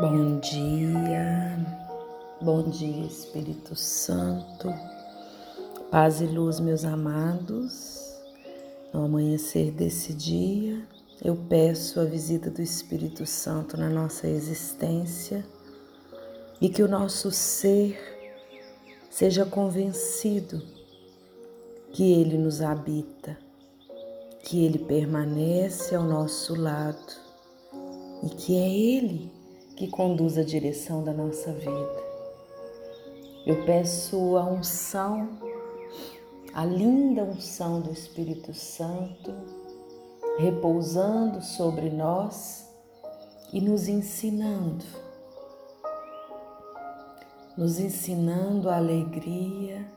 Bom dia, bom dia Espírito Santo, paz e luz, meus amados. No amanhecer desse dia, eu peço a visita do Espírito Santo na nossa existência e que o nosso ser seja convencido que Ele nos habita, que Ele permanece ao nosso lado e que é Ele que conduz a direção da nossa vida. Eu peço a unção, a linda unção do Espírito Santo, repousando sobre nós e nos ensinando, nos ensinando a alegria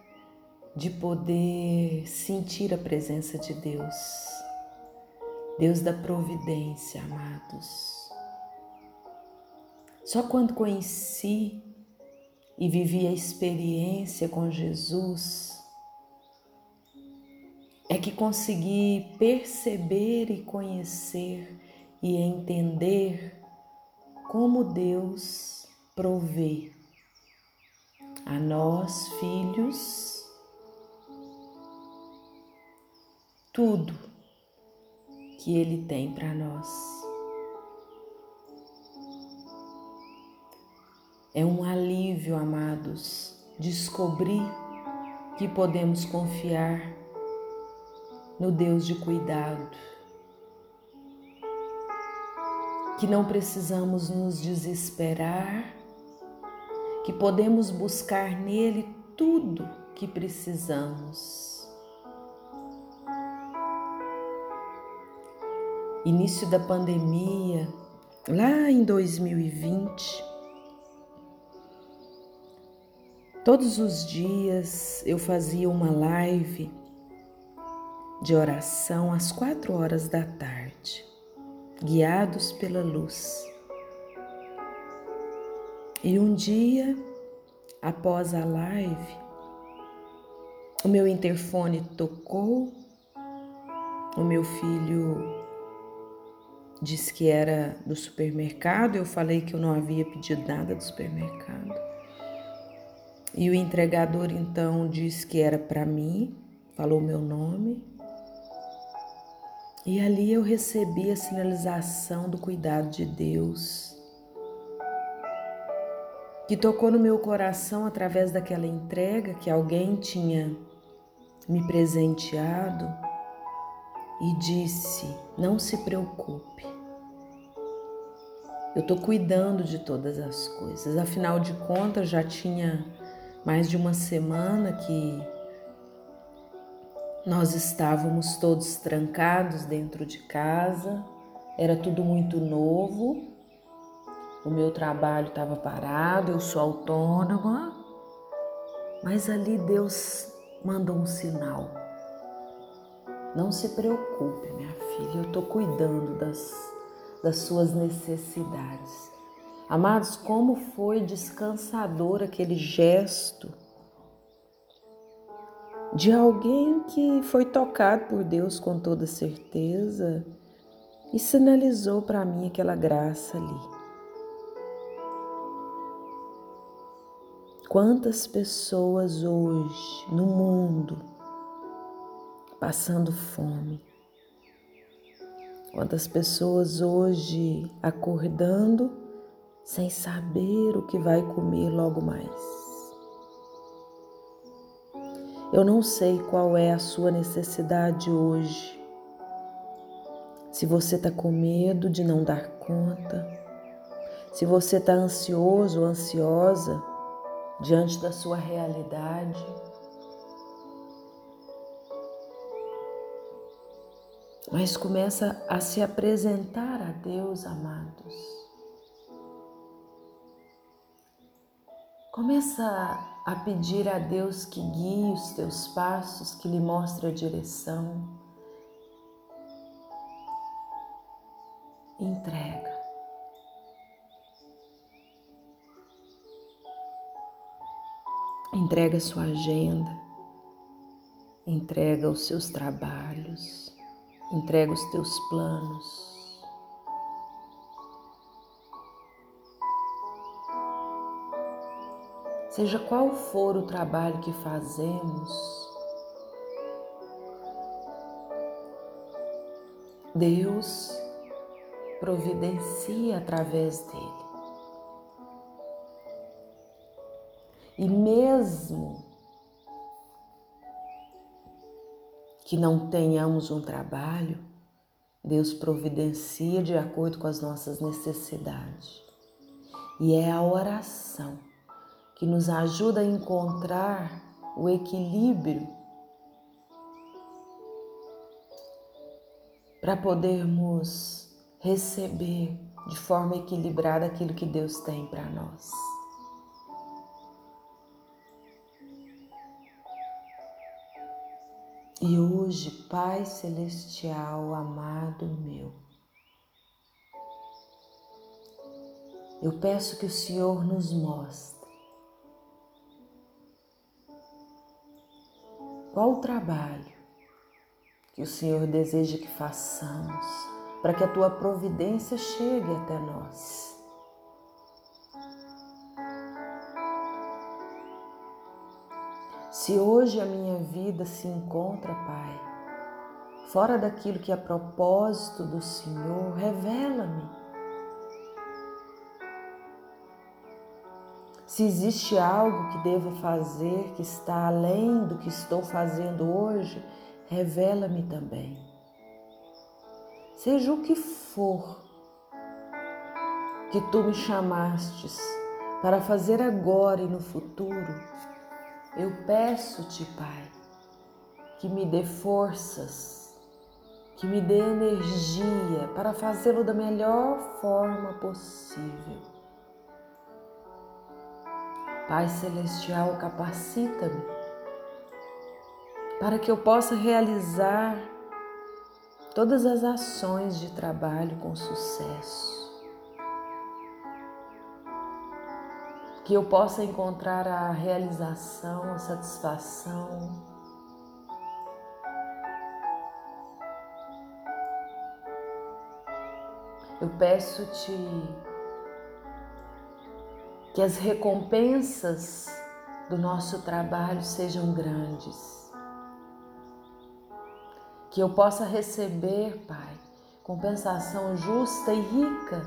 de poder sentir a presença de Deus, Deus da providência, amados só quando conheci e vivi a experiência com Jesus é que consegui perceber e conhecer e entender como Deus provê a nós, filhos, tudo que Ele tem para nós. É um alívio, amados, descobrir que podemos confiar no Deus de cuidado, que não precisamos nos desesperar, que podemos buscar nele tudo que precisamos. Início da pandemia, lá em 2020, Todos os dias eu fazia uma live de oração às quatro horas da tarde, guiados pela luz. E um dia, após a live, o meu interfone tocou, o meu filho disse que era do supermercado, eu falei que eu não havia pedido nada do supermercado. E o entregador então disse que era para mim, falou meu nome. E ali eu recebi a sinalização do cuidado de Deus, que tocou no meu coração através daquela entrega que alguém tinha me presenteado e disse: Não se preocupe, eu estou cuidando de todas as coisas. Afinal de contas, já tinha mais de uma semana que nós estávamos todos trancados dentro de casa, era tudo muito novo, o meu trabalho estava parado, eu sou autônoma, mas ali Deus mandou um sinal. Não se preocupe, minha filha, eu estou cuidando das, das suas necessidades. Amados, como foi descansador aquele gesto de alguém que foi tocado por Deus com toda certeza e sinalizou para mim aquela graça ali. Quantas pessoas hoje no mundo passando fome? Quantas pessoas hoje acordando sem saber o que vai comer logo mais. Eu não sei qual é a sua necessidade hoje. Se você está com medo de não dar conta, se você está ansioso ou ansiosa diante da sua realidade, mas começa a se apresentar a Deus, amados Começa a pedir a Deus que guie os teus passos, que lhe mostre a direção. Entrega. Entrega sua agenda, entrega os seus trabalhos, entrega os teus planos. Seja qual for o trabalho que fazemos, Deus providencia através dele. E mesmo que não tenhamos um trabalho, Deus providencia de acordo com as nossas necessidades. E é a oração que nos ajuda a encontrar o equilíbrio para podermos receber de forma equilibrada aquilo que Deus tem para nós. E hoje, Pai Celestial, amado meu, eu peço que o Senhor nos mostre qual o trabalho que o Senhor deseja que façamos para que a tua providência chegue até nós. Se hoje a minha vida se encontra, Pai, fora daquilo que é propósito do Senhor, revela-me. Se existe algo que devo fazer que está além do que estou fazendo hoje, revela-me também. Seja o que for que tu me chamastes para fazer agora e no futuro, eu peço-te, Pai, que me dê forças, que me dê energia para fazê-lo da melhor forma possível. Pai Celestial, capacita-me para que eu possa realizar todas as ações de trabalho com sucesso. Que eu possa encontrar a realização, a satisfação. Eu peço-te que as recompensas do nosso trabalho sejam grandes que eu possa receber, Pai, compensação justa e rica,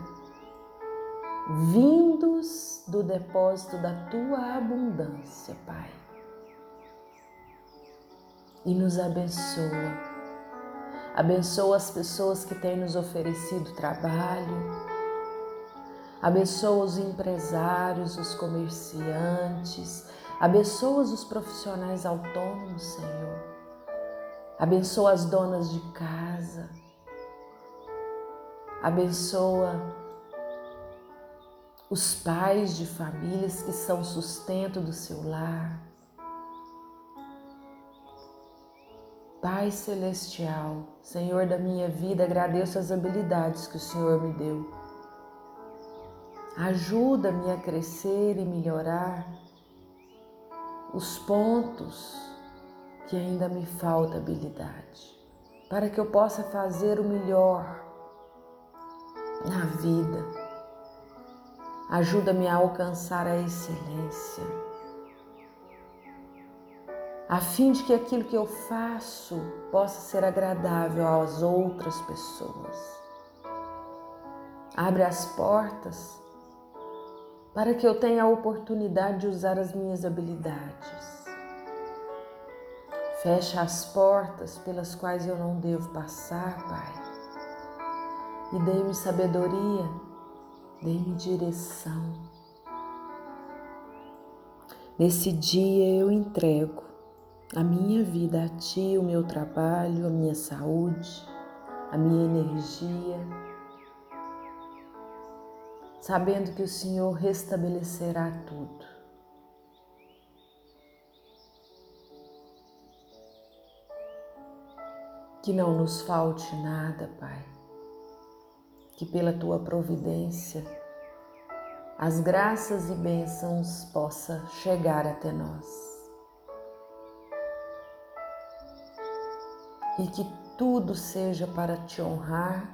vindos do depósito da tua abundância, Pai. E nos abençoa. Abençoa as pessoas que têm nos oferecido trabalho. Abençoa os empresários, os comerciantes. Abençoa os profissionais autônomos, Senhor. Abençoa as donas de casa. Abençoa os pais de famílias que são sustento do seu lar. Pai Celestial, Senhor da minha vida, agradeço as habilidades que o Senhor me deu. Ajuda-me a crescer e melhorar os pontos que ainda me falta habilidade, para que eu possa fazer o melhor na vida. Ajuda-me a alcançar a excelência, a fim de que aquilo que eu faço possa ser agradável às outras pessoas. Abre as portas para que eu tenha a oportunidade de usar as minhas habilidades Fecha as portas pelas quais eu não devo passar, Pai. E dê-me sabedoria, dê-me direção. Nesse dia eu entrego a minha vida a Ti, o meu trabalho, a minha saúde, a minha energia, sabendo que o Senhor restabelecerá tudo. Que não nos falte nada, Pai. Que pela tua providência as graças e bênçãos possa chegar até nós. E que tudo seja para te honrar,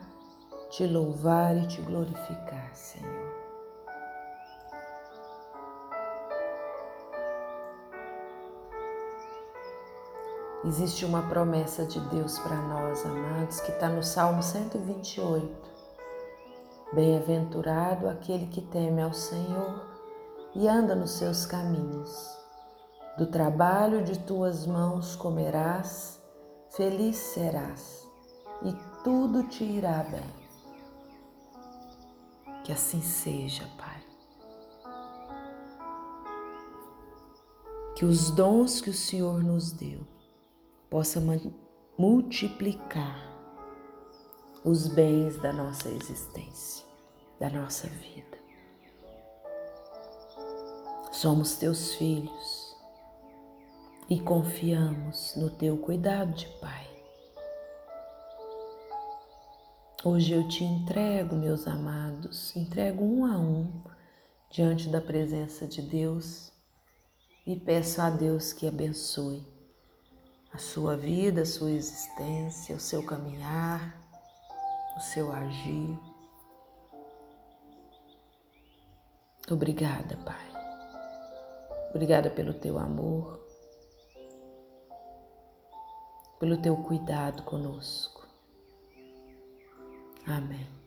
te louvar e te glorificar, Senhor. Existe uma promessa de Deus para nós, amados, que está no Salmo 128. Bem-aventurado aquele que teme ao Senhor e anda nos seus caminhos. Do trabalho de tuas mãos comerás, feliz serás, e tudo te irá bem. Que assim seja, Pai. Que os dons que o Senhor nos deu possa multiplicar os bens da nossa existência, da nossa vida. Somos teus filhos e confiamos no teu cuidado de Pai. Hoje eu te entrego, meus amados, entrego um a um diante da presença de Deus e peço a Deus que abençoe a sua vida, a sua existência, o seu caminhar, o seu agir. Obrigada, Pai. Obrigada pelo teu amor, pelo teu cuidado conosco. Amém.